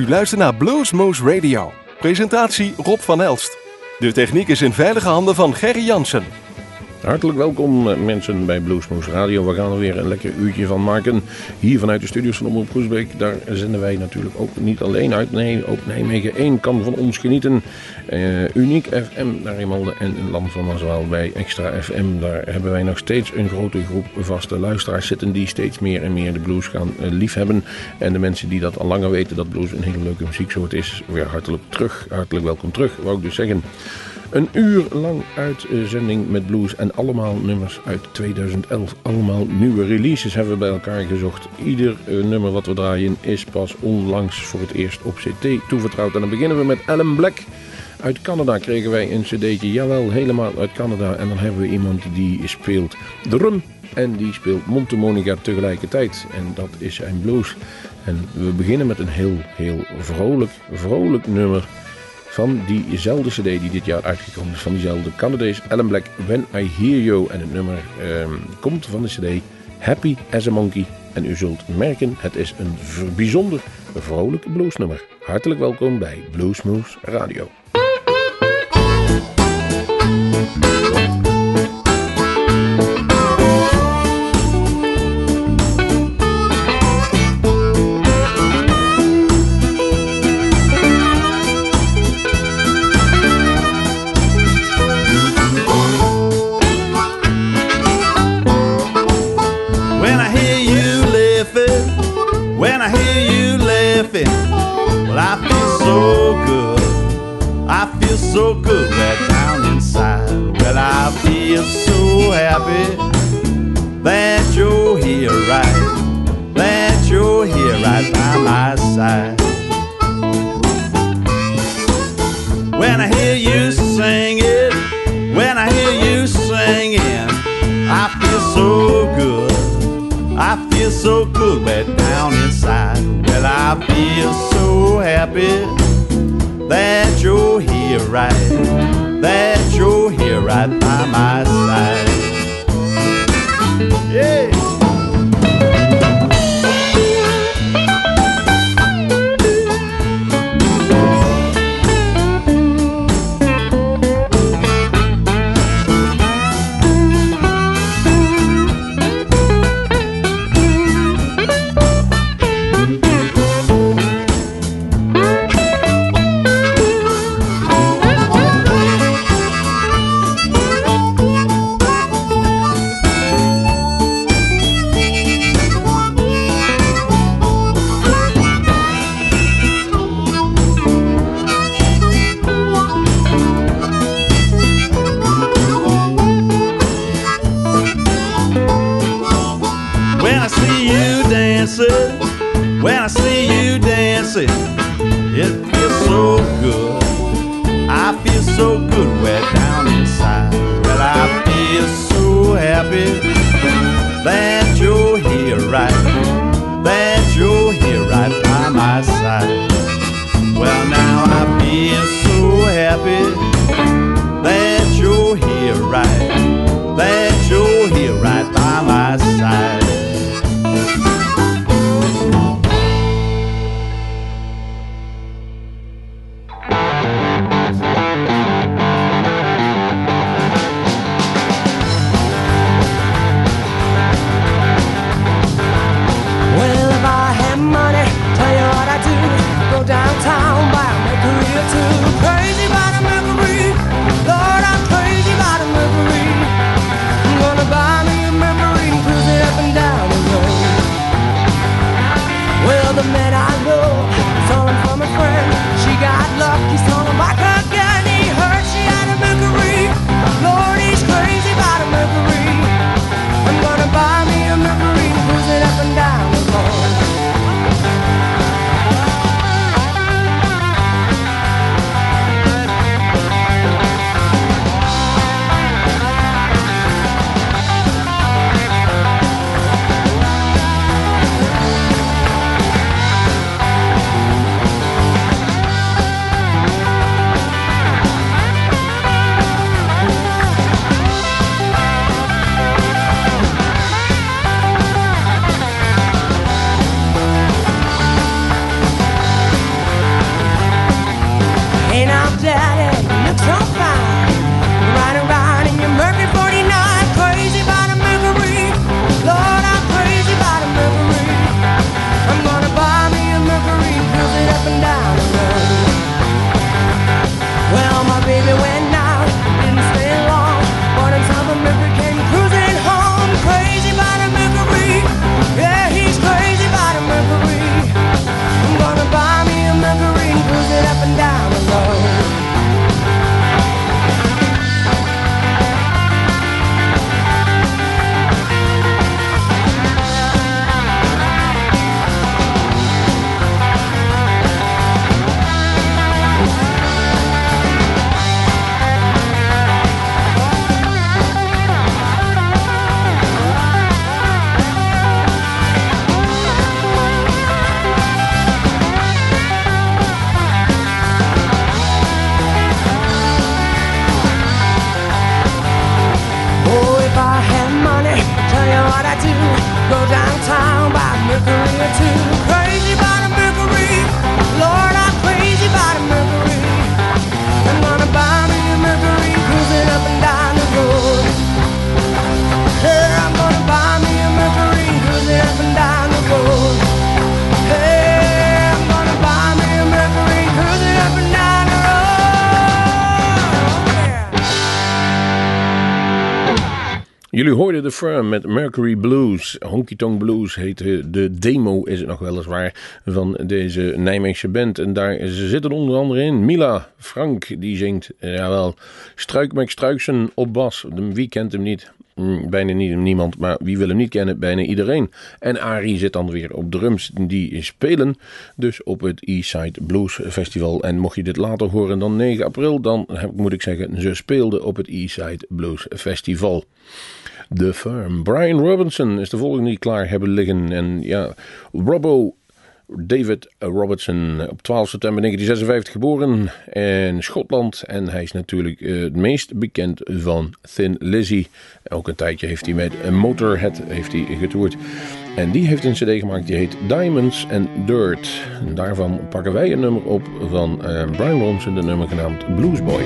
U luistert naar Bluesmoose Radio. Presentatie Rob van Elst. De techniek is in veilige handen van Gerry Jansen. Hartelijk welkom eh, mensen bij Bluesmoes Radio. We gaan er weer een lekker uurtje van maken. Hier vanuit de studios van Omroep Groesbeek. Daar zenden wij natuurlijk ook niet alleen uit. Nee, ook Nijmegen 1 kan van ons genieten. Uh, Uniek FM, daar eenmaal en in Land van Mazwaal bij Extra FM. Daar hebben wij nog steeds een grote groep vaste luisteraars zitten. Die steeds meer en meer de blues gaan uh, liefhebben. En de mensen die dat al langer weten dat blues een hele leuke muzieksoort is. Weer hartelijk terug. Hartelijk welkom terug, wou ik dus zeggen. Een uur lang uitzending met blues en allemaal nummers uit 2011. Allemaal nieuwe releases hebben we bij elkaar gezocht. Ieder uh, nummer wat we draaien is pas onlangs voor het eerst op CT toevertrouwd. En dan beginnen we met Alan Black. Uit Canada kregen wij een cd'tje, jawel, helemaal uit Canada. En dan hebben we iemand die speelt drum en die speelt mondharmonica tegelijkertijd. En dat is zijn blues. En we beginnen met een heel, heel vrolijk, vrolijk nummer van diezelfde cd die dit jaar uitgekomen is. Van diezelfde Canadees Alan Black, When I Hear You. En het nummer um, komt van de cd Happy as a Monkey. En u zult merken, het is een bijzonder vrolijk bluesnummer. Hartelijk welkom bij Bluesmoose Radio. happy that you're here right, that you're here right by my side. Met Mercury Blues. Honky Tonk Blues heette de demo, is het nog weliswaar, van deze Nijmeegse band. En daar zitten onder andere in Mila Frank, die zingt, jawel, Struik Struiksen op bas. Wie kent hem niet? Hmm, bijna niet, niemand, maar wie wil hem niet kennen? Bijna iedereen. En Ari zit dan weer op drums. Die spelen dus op het Eastside Blues Festival. En mocht je dit later horen dan 9 april, dan moet ik zeggen, ze speelden op het Eastside Blues Festival. The Firm. Brian Robinson is de volgende die klaar hebben liggen. En ja, Robbo David Robertson, op 12 september 1956 geboren in Schotland. En hij is natuurlijk het meest bekend van Thin Lizzy. Ook een tijdje heeft hij met Motorhead heeft hij getoerd. En die heeft een cd gemaakt die heet Diamonds and Dirt. En daarvan pakken wij een nummer op van uh, Brian Robinson, de nummer genaamd Bluesboy.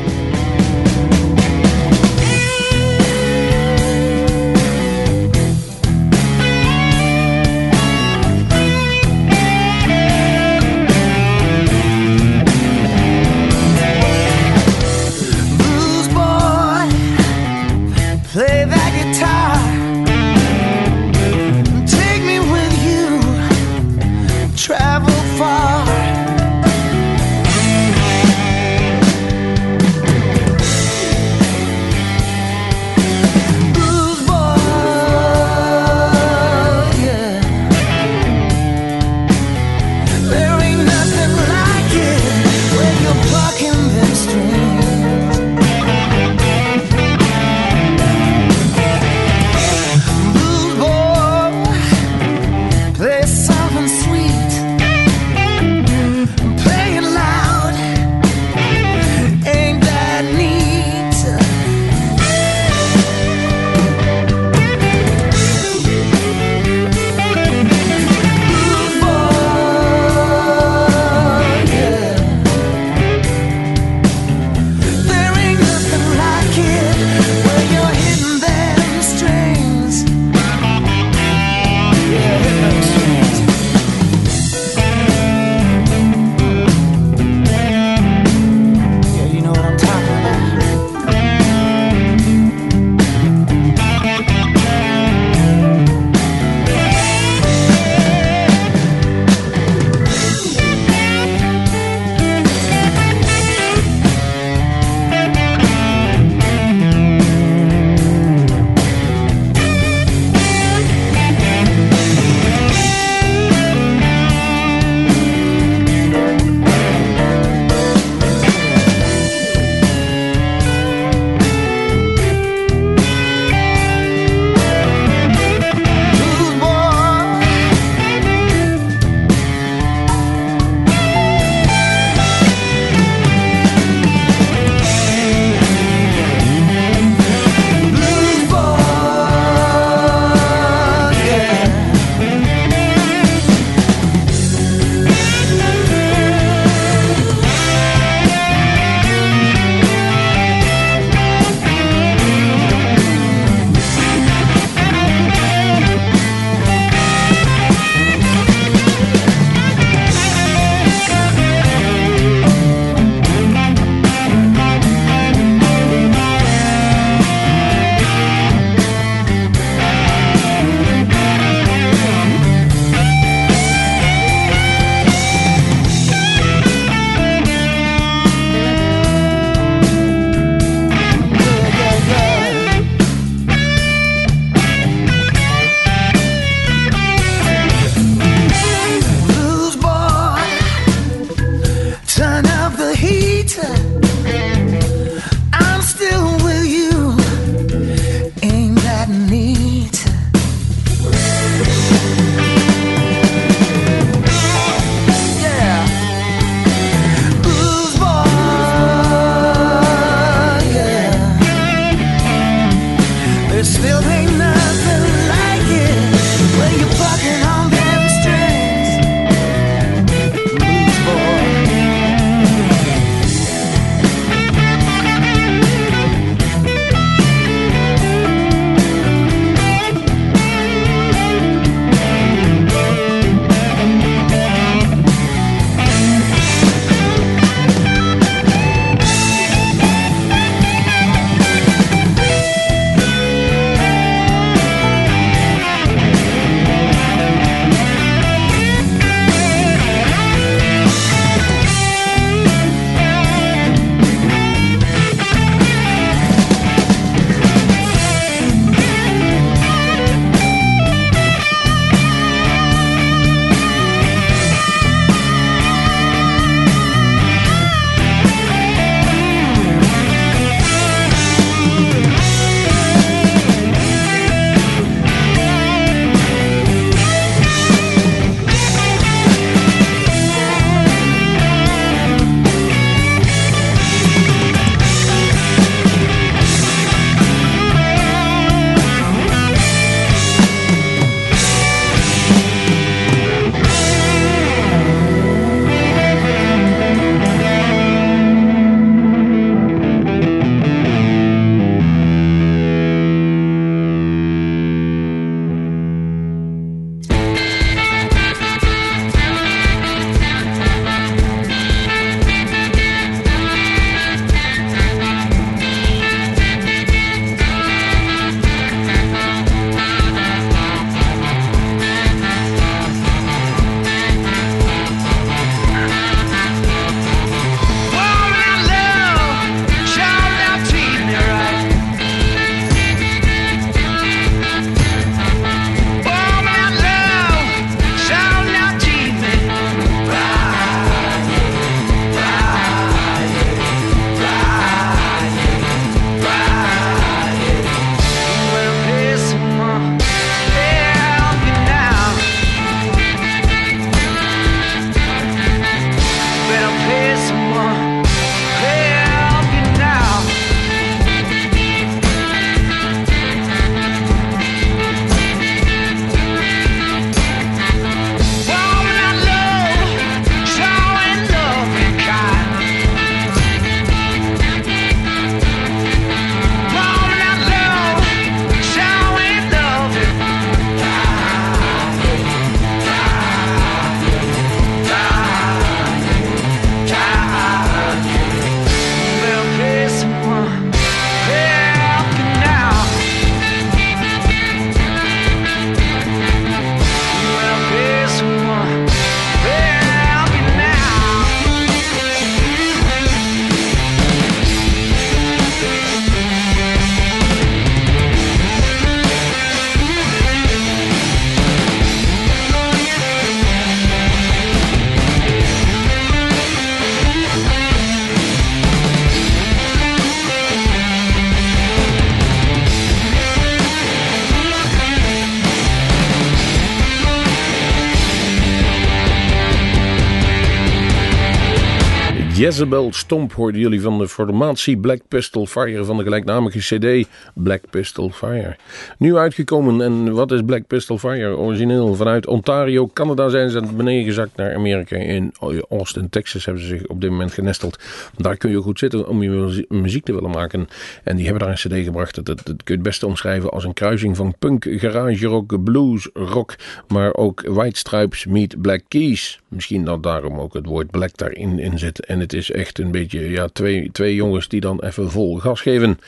Jezebel Stomp hoorden jullie van de formatie Black Pistol Fire van de gelijknamige CD Black Pistol Fire. Nu uitgekomen en wat is Black Pistol Fire? Origineel vanuit Ontario, Canada zijn ze beneden gezakt naar Amerika. In Austin, Texas hebben ze zich op dit moment genesteld. Daar kun je goed zitten om je muziek te willen maken. En die hebben daar een CD gebracht. Dat, kun je het beste omschrijven als een kruising van punk, garage rock, blues, rock. Maar ook White Stripes meet Black Keys. Misschien dat daarom ook het woord black daarin in zit. En is echt een beetje ja, twee, twee jongens die dan even vol gas geven.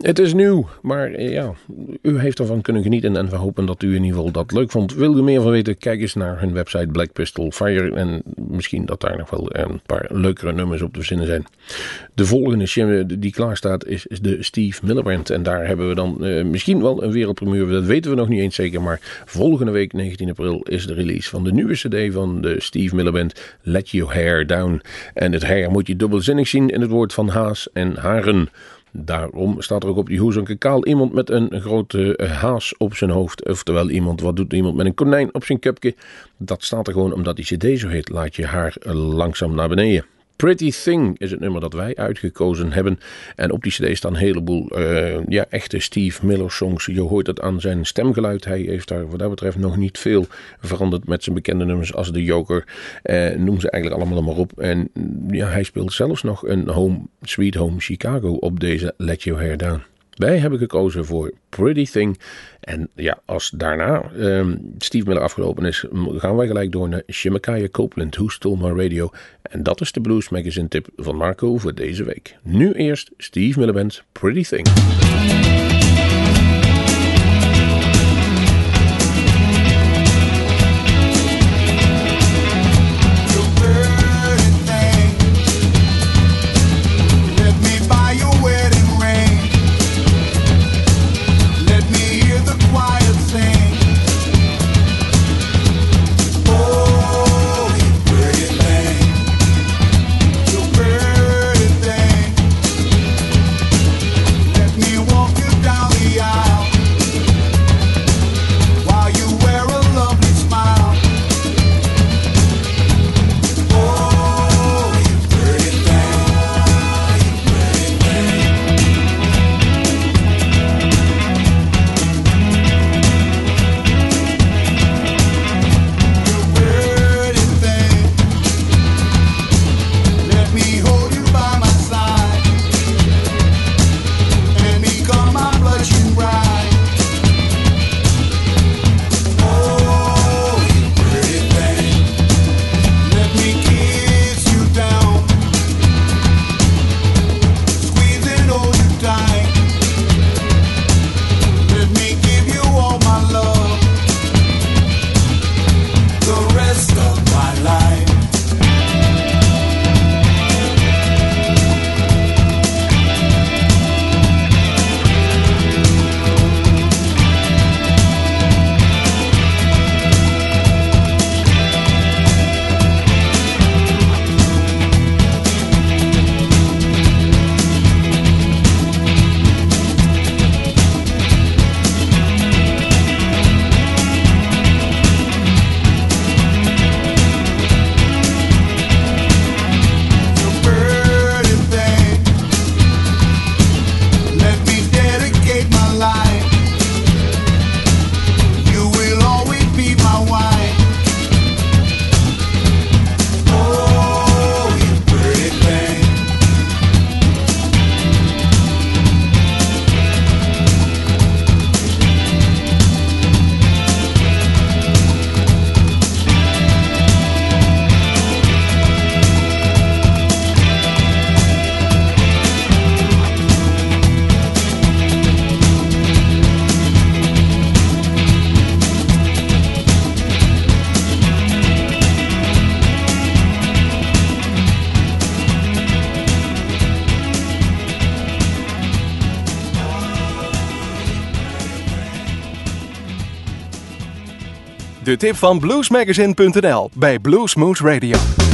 Het is nieuw, maar eh, ja, u heeft ervan kunnen genieten en we hopen dat u in ieder geval dat leuk vond. Wil u meer van weten, kijk eens naar hun website Black Pistol Fire en misschien dat daar nog wel een paar leukere nummers op te verzinnen zijn. De volgende die klaar staat is, de Steve Miller Band en daar hebben we dan misschien wel een wereldpremier, dat weten we nog niet eens zeker, maar volgende week 19 april is de release van de nieuwe cd van de Steve Miller Band, Let Your Hair Down. En het her moet je dubbelzinnig zien in het woord van haas en haren. Daarom staat er ook op die hoes een kaal iemand met een grote haas op zijn hoofd. Oftewel iemand, wat doet iemand met een konijn op zijn kapje? Dat staat er gewoon omdat die cd zo heet. Laat je haar langzaam naar beneden. Pretty Thing is het nummer dat wij uitgekozen hebben. En op die cd staan een heleboel uh, ja, echte Steve Miller songs. Je hoort het aan zijn stemgeluid. Hij heeft daar wat dat betreft nog niet veel veranderd met zijn bekende nummers als The Joker. Uh, noem ze eigenlijk allemaal maar op. En ja, hij speelt zelfs nog een Home Sweet Home Chicago op deze Let Your Hair Down. Wij hebben gekozen voor Pretty Thing. En ja, als daarna um, Steve Miller afgelopen is, gaan wij gelijk door naar Shemekaya Copeland, Who Stole My Radio. En dat is de Blues Magazine tip van Marco voor deze week. Nu eerst Steve Miller Band, Pretty Thing. De tip van bluesmagazine.nl bij Bluesmoose Radio.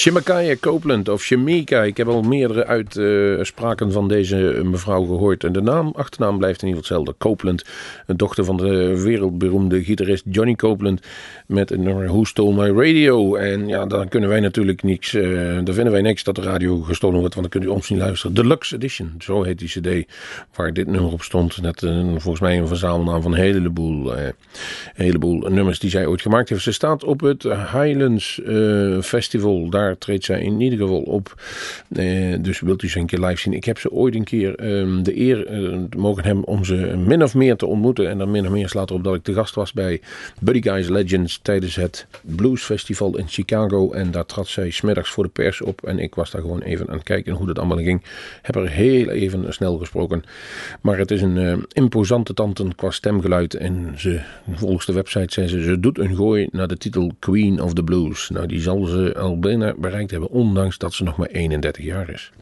Shemekaya Copeland of Shemika. Ik heb al meerdere uitspraken van deze mevrouw gehoord. En de naam, achternaam blijft in ieder geval hetzelfde. Copeland, een dochter van de wereldberoemde gitarist Johnny Copeland. Met een nummer Who Stole My Radio. En ja, dan kunnen wij natuurlijk niks. Uh, dan vinden wij niks dat de radio gestolen wordt. Want dan kunt u ons niet luisteren. Deluxe Edition, zo heet die CD. Waar dit nummer op stond. Net volgens mij een verzamelnaam van een heleboel, uh, heleboel nummers die zij ooit gemaakt heeft. Ze staat op het Highlands Festival. Daar treedt zij in ieder geval op. dus wilt u ze een keer live zien. Ik heb ze ooit een keer um, de eer mogen hebben om ze min of meer te ontmoeten. En dan min of meer slaat erop dat ik de gast was bij Buddy Guys Legends tijdens het Blues Festival in Chicago. En daar trad zij smiddags voor de pers op. En ik was daar gewoon even aan het kijken hoe dat allemaal ging. Heb er heel even snel gesproken. Maar het is een uh, imposante tante qua stemgeluid. En ze, volgens de website zei ze, ze doet een gooi naar de titel Queen of the Blues. Nou, die zal ze al bijna bereikt hebben, ondanks dat ze nog maar 31 jaar is.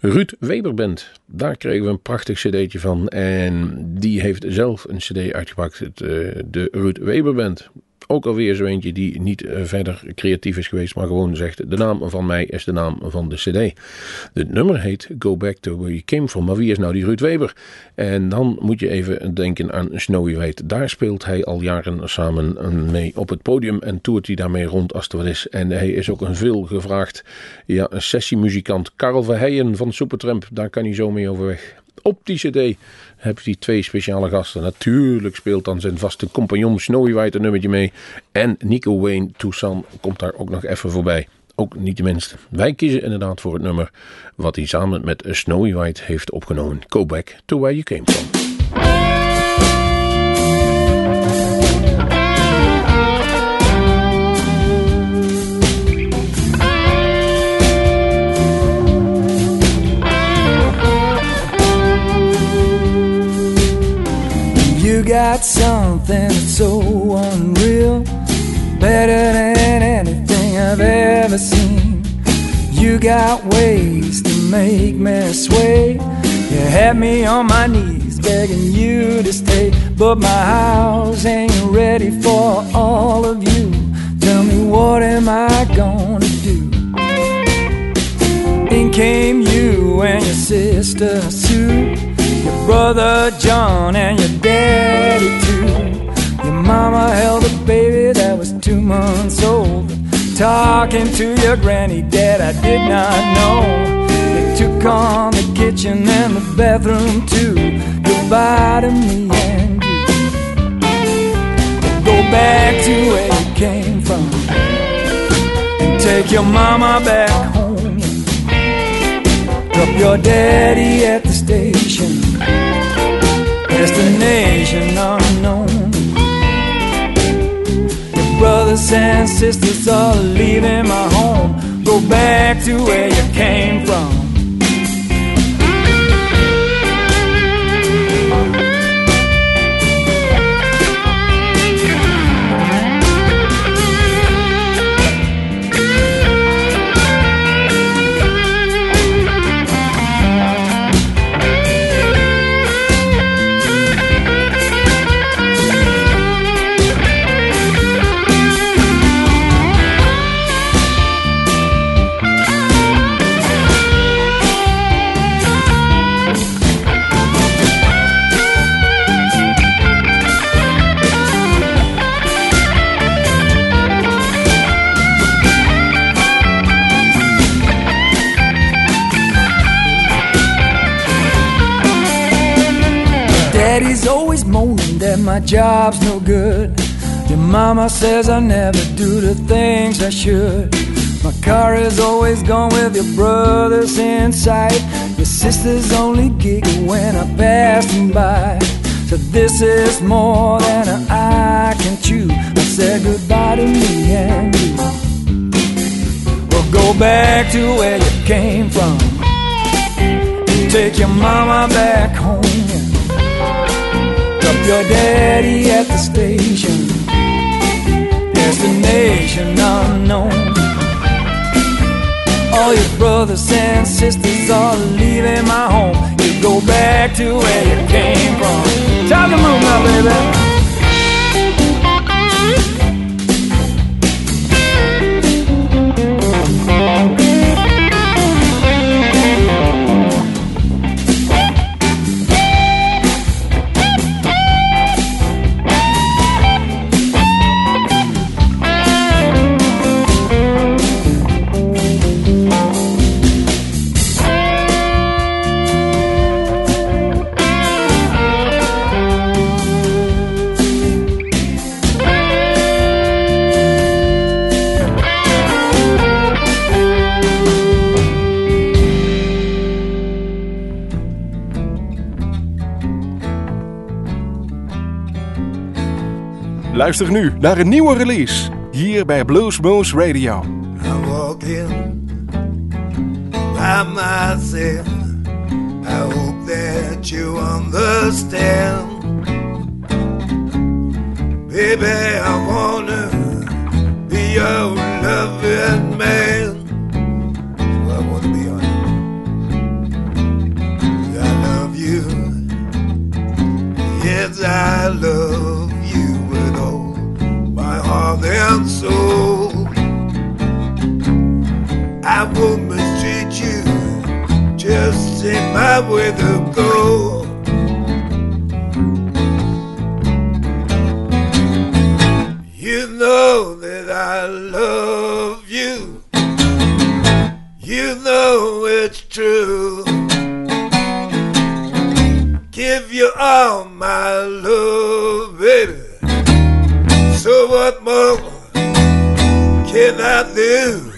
Ruud Weberband. Daar kregen we een prachtig cd'tje van. En die heeft zelf een cd uitgepakt. Uh, de Ruud Weberband. Ook alweer zo eentje die niet uh, verder creatief is geweest, maar gewoon zegt: de naam van mij is de naam van de CD. Het nummer heet Go Back to Where You Came From. Maar wie is nou die Ruud Weber? En dan moet je even denken aan Snowy White. Daar speelt hij al jaren samen mee op het podium en toert hij daarmee rond als er wat is. En hij is ook een veel gevraagd ja, sessiemuzikant. Karel Verheijen van Supertramp, daar kan hij zo mee overweg. Op die CD heb hij twee speciale gasten. Natuurlijk speelt dan zijn vaste compagnon Snowy White een nummertje mee. En Nico Wayne Toussaint komt daar ook nog even voorbij. Ook niet de minste. Wij kiezen inderdaad voor het nummer wat hij samen met Snowy White heeft opgenomen. Go back to where you came from. Got something that's so unreal, better than anything I've ever seen. You got ways to make me sway. You had me on my knees begging you to stay, but my house ain't ready for all of you. Tell me what am I gonna do? In came you and your sister Sue your brother John and your daddy too. Your mama held a baby that was two months old. Talking to your granny dad, I did not know. They took on the kitchen and the bathroom too. Goodbye to me and you. Go back to where you came from and take your mama back home. Drop your daddy at the station destination unknown. Your brothers and sisters are leaving my home. Go back to where you came from. My job's no good. Your mama says I never do the things I should. My car is always gone with your brothers in sight. Your sisters only giggle when I pass them by. So this is more than an eye can chew. I said goodbye to me and you. Well, go back to where you came from. Take your mama back home your daddy at the station. Destination unknown. All your brothers and sisters are leaving my home. You go back to where you came from. Talk a move now, baby. Luister nu naar een nieuwe release hier bij Bluesmoose Radio. I walk in by myself. I hope that you understand. Baby, I wanna be your loving man. I wanna be on I love you. Yes, I love heart and soul. I won't mistreat you, just in my way to go. You know that I love you. You know it's true. Give you all my love, what more can I do?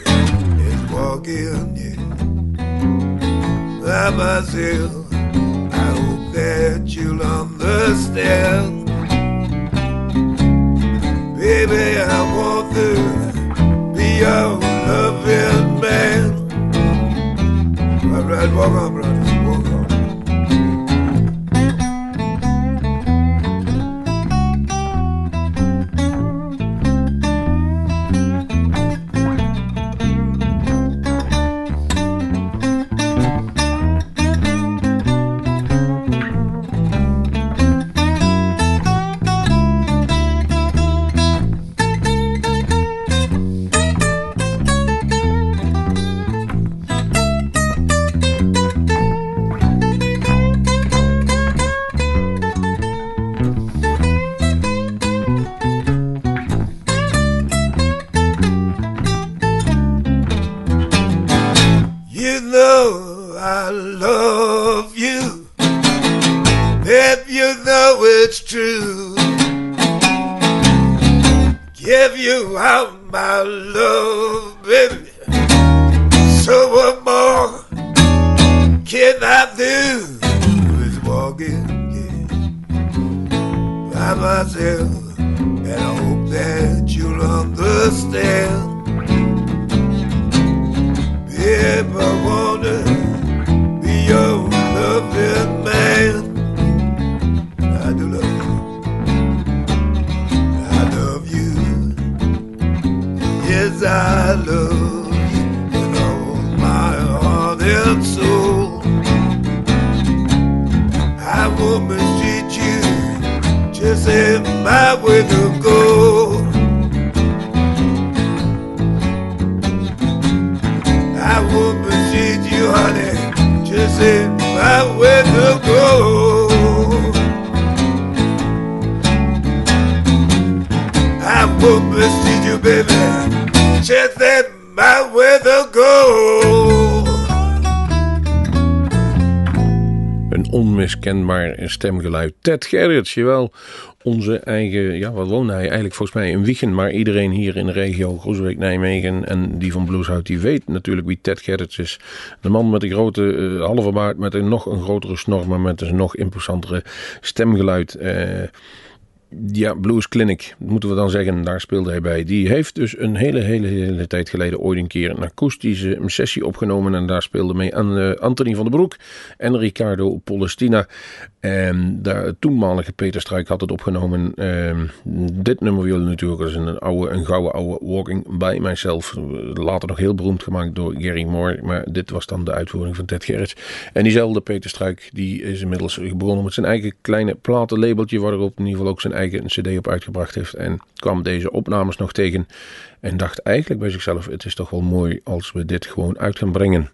Is walk in yeah, by myself. I hope that you'll understand. Baby, I want to be your loving man. All right, walk on, brother, Een onmiskenbaar stemgeluid. Ted Gerrits, jawel. Onze eigen, ja, wat woonde hij eigenlijk volgens mij in Wiegen. Maar iedereen hier in de regio, Groesbeek, Nijmegen en die van Blueshout, die weet natuurlijk wie Ted Gerrits is. De man met de grote eh, halve baard, met een nog een grotere snor, maar met een nog imposantere stemgeluid. Eh, ja, Blues Clinic, moeten we dan zeggen, daar speelde hij bij. Die heeft dus een hele, hele, hele tijd geleden ooit een keer een akoestische sessie opgenomen. En daar speelde mee aan, eh, Anthony van den Broek en Ricardo Polestina. En de toenmalige Peter Struik had het opgenomen. Ehm, dit nummer wilde natuurlijk als een oude, een gouden oude Walking By Myself. Later nog heel beroemd gemaakt door Gary Moore. Maar dit was dan de uitvoering van Ted Gerrits. En diezelfde Peter Struik, die is inmiddels begonnen met zijn eigen kleine platenlabeltje. Waarop in ieder geval ook zijn eigen cd op uitgebracht heeft. En kwam deze opnames nog tegen. En dacht eigenlijk bij zichzelf, het is toch wel mooi als we dit gewoon uit gaan brengen.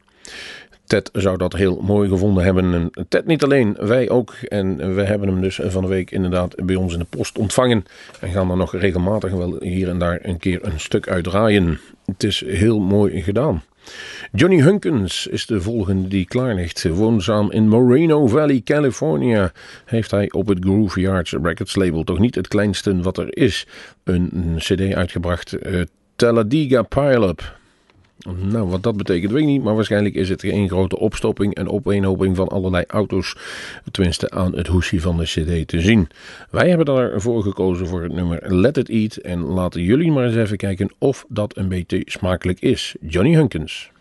Ted zou dat heel mooi gevonden hebben. En Ted niet alleen, wij ook. En we hebben hem dus van de week inderdaad bij ons in de post ontvangen. En gaan er nog regelmatig wel hier en daar een keer een stuk uitdraaien. Het is heel mooi gedaan. Johnny Hunkins is de volgende die klaar ligt. Woonzaam in Moreno Valley, California, heeft hij op het Groove Yards Records label, toch niet het kleinste wat er is, een, cd uitgebracht. Uh, Talladega Pile-Up. Nou, wat dat betekent weet ik niet, maar waarschijnlijk is het één grote opstopping en opeenhoping van allerlei auto's, tenminste aan het hoesje van de cd te zien. Wij hebben daarvoor gekozen voor het nummer Let It Eat en laten jullie maar eens even kijken of dat een beetje smakelijk is. Johnny Hunkins.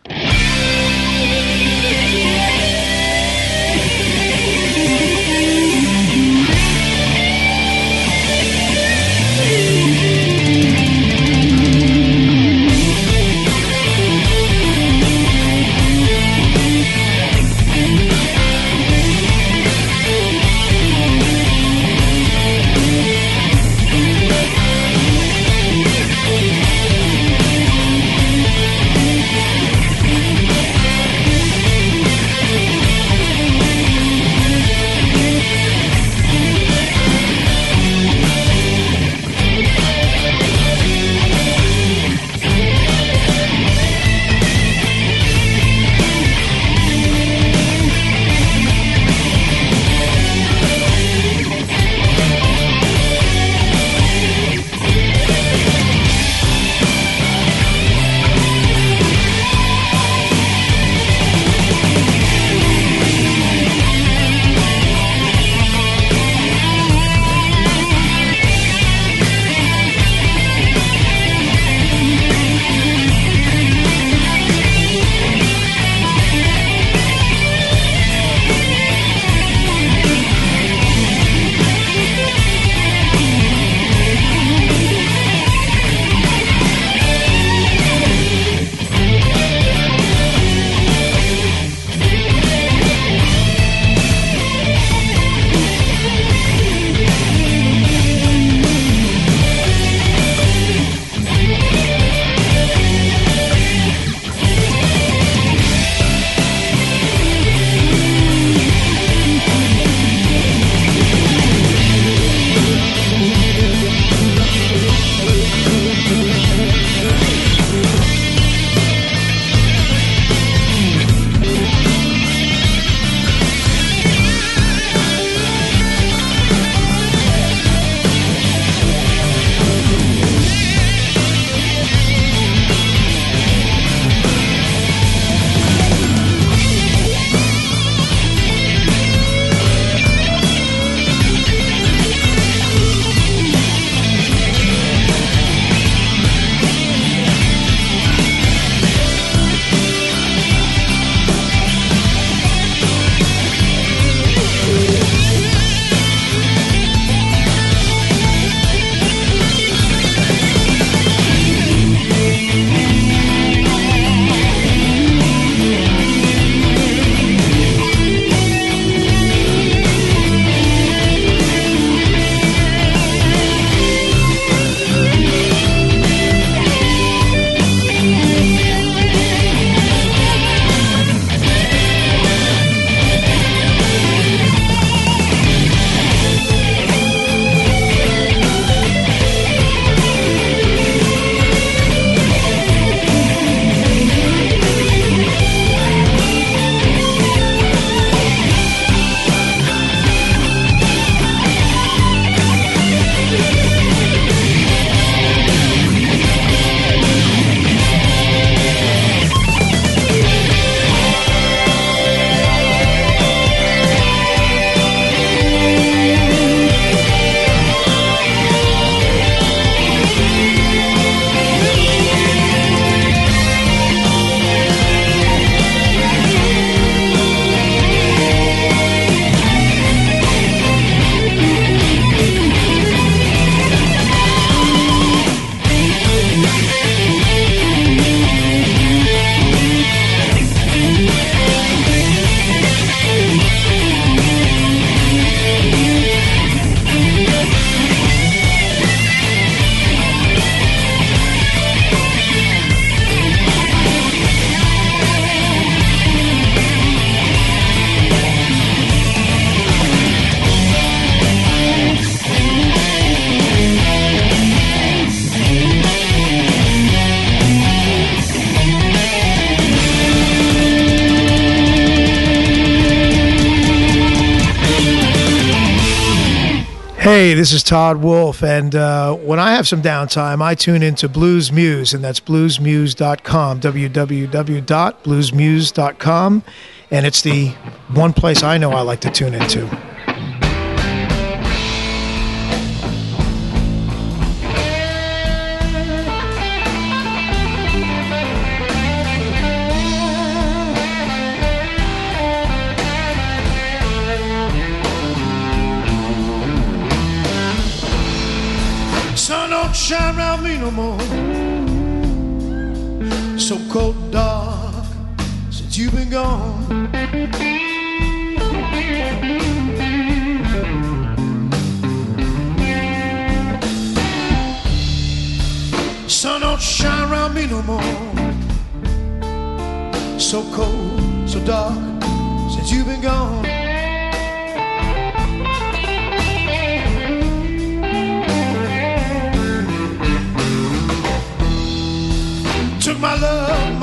This is Todd Wolf, and uh, when I have some downtime, I tune into Blues Muse, and that's bluesmuse.com, www.bluesmuse.com, and it's the one place I know I like to tune into. Shine around me no more. So cold dark since you've been gone. Sun don't shine around me no more. So cold, so dark since you've been gone.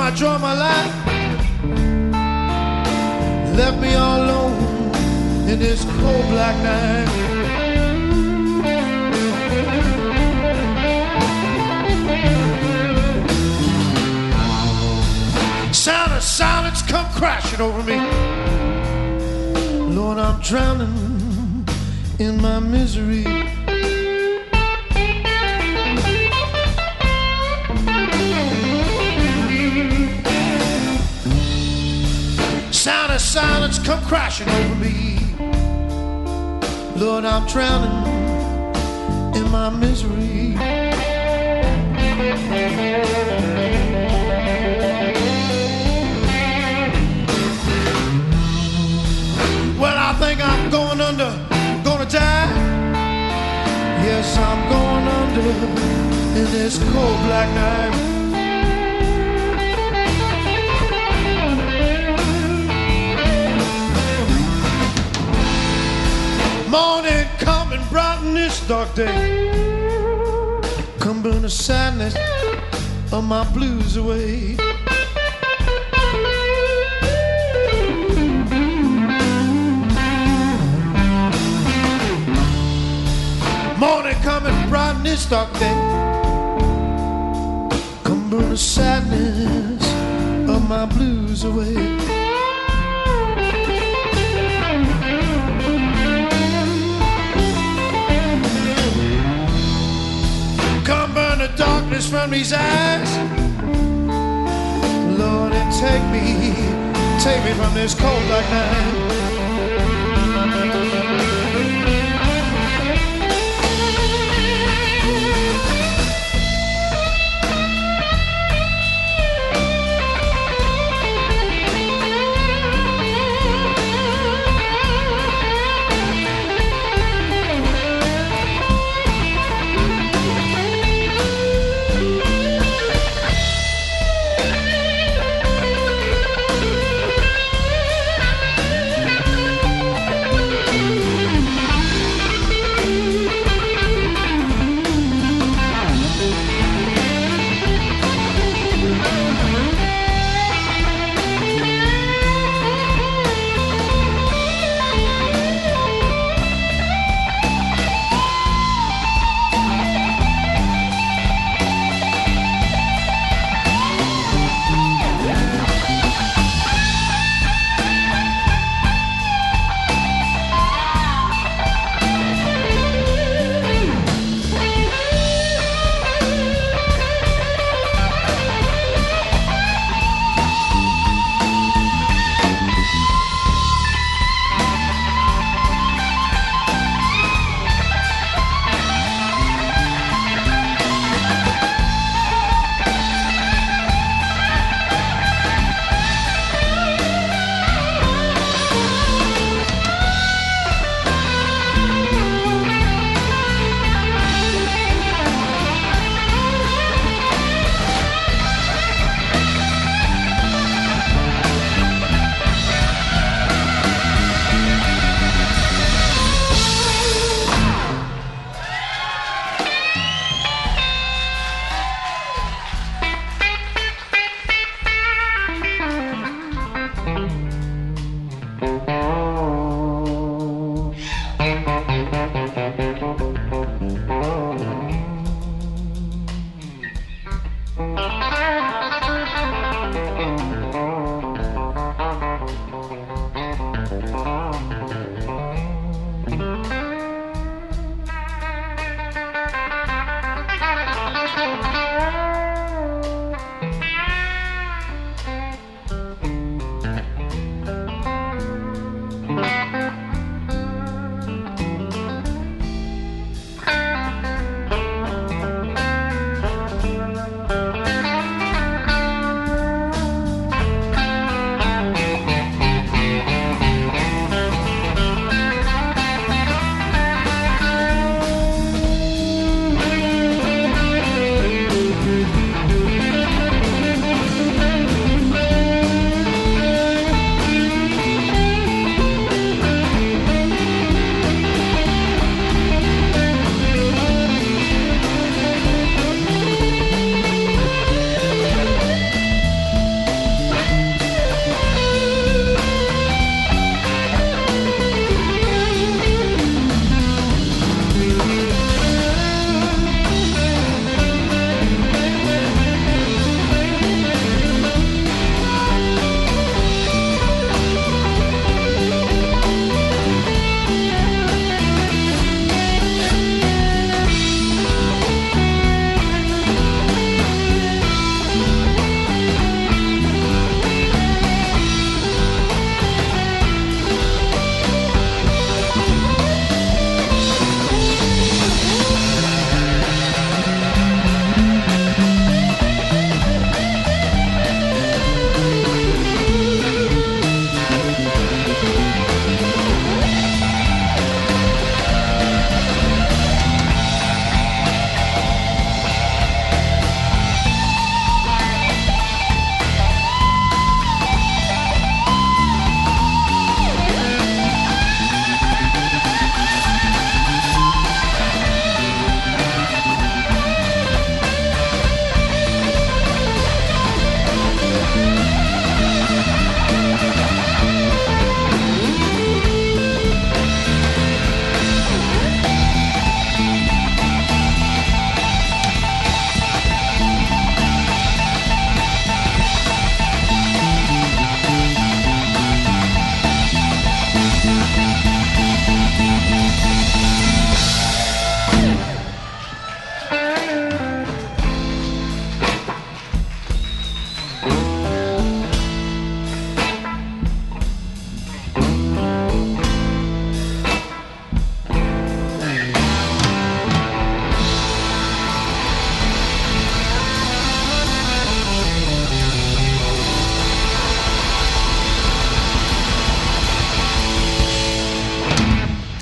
Love, draw my life. Left me all alone in this cold black night. Sound of silence come crashing over me. Lord, I'm drowning in my misery. Silence come crashing over me. Lord, I'm drowning in my misery. Well, I think I'm going under, gonna die. Yes, I'm going under in this cold black night. Morning come and brighten this dark day. Come burn the sadness of my blues away. Morning come and brighten this dark day. Come burn the sadness of my blues away. The darkness from these eyes. Lord, and take me, take me from this cold black night.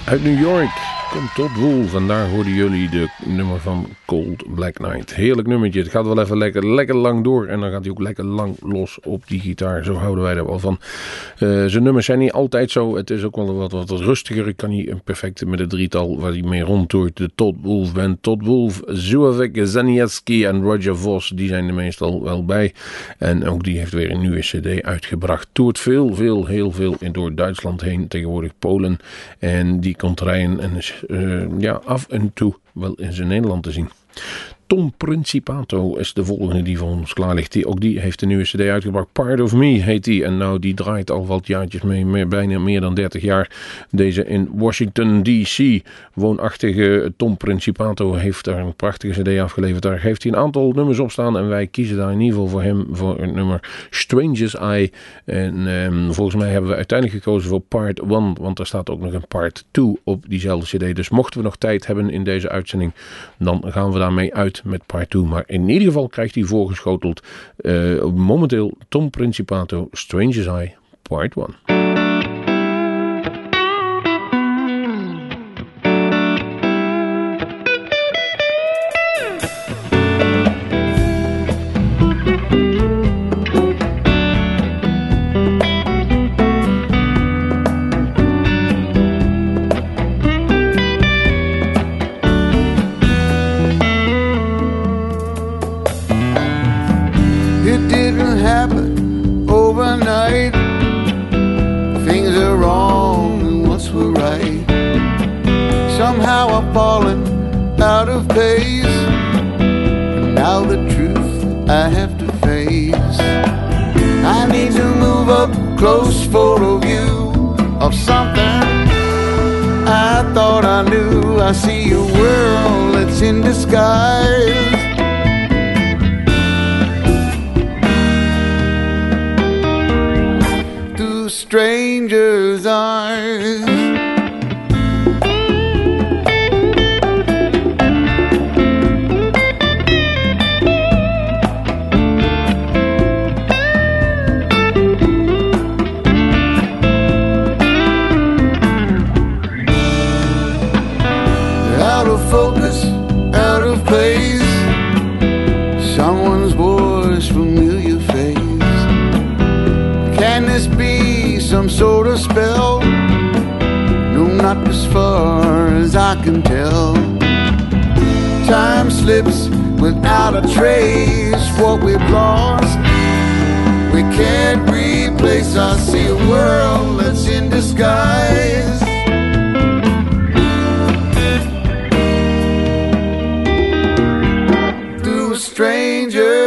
Uit New York komt Todd Wolf en daar hoorden jullie de nummer van Cold Black Night. Heerlijk nummertje. Het gaat wel even lekker, lekker lang door en dan gaat hij ook lekker lang los op die gitaar. Zo houden wij er wel van. Eh, zijn nummers zijn niet altijd zo. Het is ook wel wat, wat rustiger. Ik kan niet perfect met het drietal waar hij mee rondtoert. De Todd Wolf Band. Todd Wolf, Zuavik, Zanieski en Roger Vos. Die zijn er meestal wel bij. En ook die heeft weer een nieuwe cd uitgebracht. Toert veel, veel, heel veel door Duitsland heen. Tegenwoordig Polen. En die komt rijden en is uh, ja, af en toe wel in zijn Nederland te zien. Tom Principato is de volgende die voor ons klaar ligt. Die, ook die heeft een nieuwe cd uitgebracht. Part of Me heet die. En nou, die draait al wat jaartjes mee. Meer, bijna meer dan 30 jaar. Deze in Washington D.C. woonachtige Tom Principato heeft daar een prachtige cd afgeleverd. Daar heeft hij een aantal nummers op staan. En wij kiezen daar in ieder geval voor hem voor het nummer Stranger's Eye. En um, volgens mij hebben we uiteindelijk gekozen voor Part 1. Want er staat ook nog een Part 2 op diezelfde cd. Dus mochten we nog tijd hebben in deze uitzending. Dan gaan we daarmee uit met part 2. Maar in ieder geval krijgt hij voorgeschoteld uh, momenteel Tom Principato Stranger's Eye part 1. falling out of pace, And now the truth I have to face. I need to move up close for a view of something I thought I knew. I see a world that's in disguise. two strangers. far as I can tell. Time slips without a trace, what we've lost. We can't replace. I see a world that's in disguise. Through a stranger.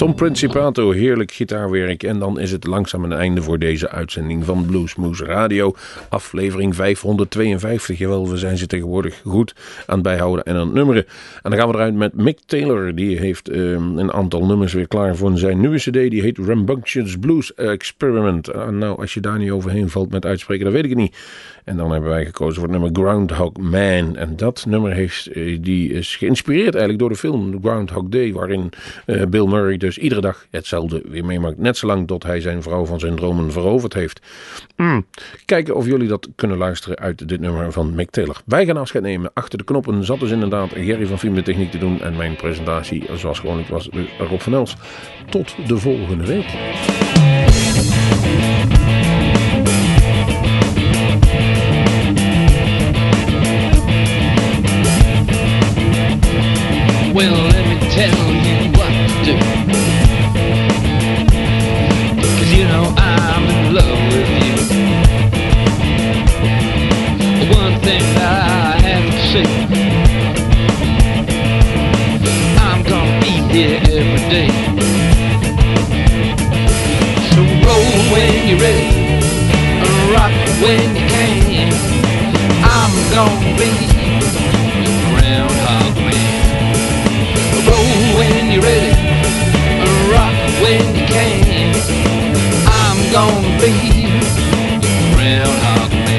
Tom Principato, heerlijk gitaarwerk. En dan is het langzaam een einde voor deze uitzending van Bluesmoose Radio. Aflevering 552. Jawel, we zijn ze tegenwoordig goed aan het bijhouden en aan het nummeren. En dan gaan we eruit met Mick Taylor. Die heeft ehm, een aantal nummers weer klaar voor zijn nieuwe cd. Die heet Rambunctious Blues Experiment. Ah, nou, als je daar niet overheen valt met uitspreken, dan weet ik het niet. En dan hebben wij gekozen voor het nummer Groundhog Man. En dat nummer heeft, eh, die is geïnspireerd eigenlijk door de film Groundhog Day. Waarin eh, Bill Murray dus iedere dag hetzelfde weer meemaakt. Net zolang tot hij zijn vrouw van zijn dromen veroverd heeft. Mm. Kijken of jullie dat kunnen luisteren uit dit nummer van Mick Taylor. Wij gaan afscheid nemen. Achter de knoppen zat dus inderdaad Gerry van Film de Techniek te doen. En mijn presentatie, zoals gewoonlijk was, Rob van Els. Tot de volgende week. Well, let me tell you what. You know I'm in love with you. One thing I have to say I'm gonna be here every day. So roll when you're ready, rock when you can. I'm gonna be Groundhog Man. Roll when you're ready, rock when gonna be Groundhog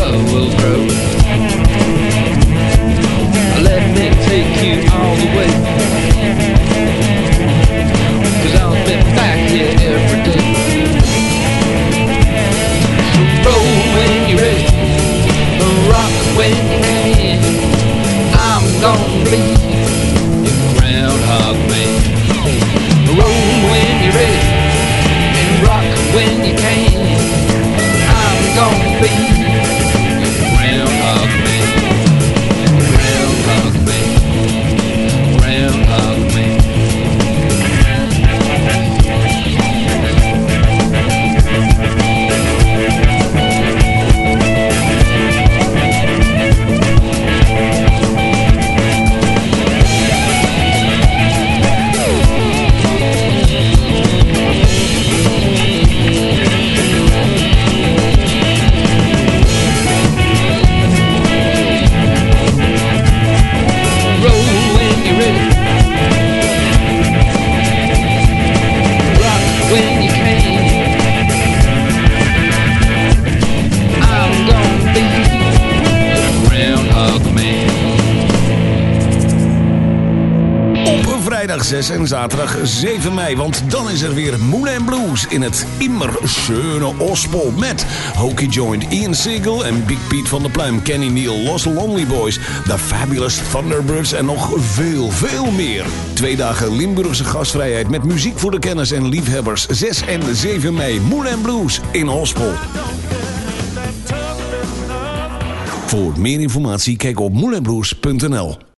love will grow. Let me take you all the way. Cause I'll be back here every day. So roll when you're ready, rock when you can. I'm gonna be zaterdag 7 mei. Want dan is er weer Moulin Blues in het immer schöne Ospel. Met Hokey Joint, Ian Siegel en Big Pete van der Pluim, Kenny Neal, Los Lonely Boys, The Fabulous Thunderbirds en nog veel, veel meer. Twee dagen Limburgse gastvrijheid met muziek voor de kenners en liefhebbers. 6 en 7 mei Moulin Blues in Ospel. Voor meer informatie kijk op moulinblues.nl.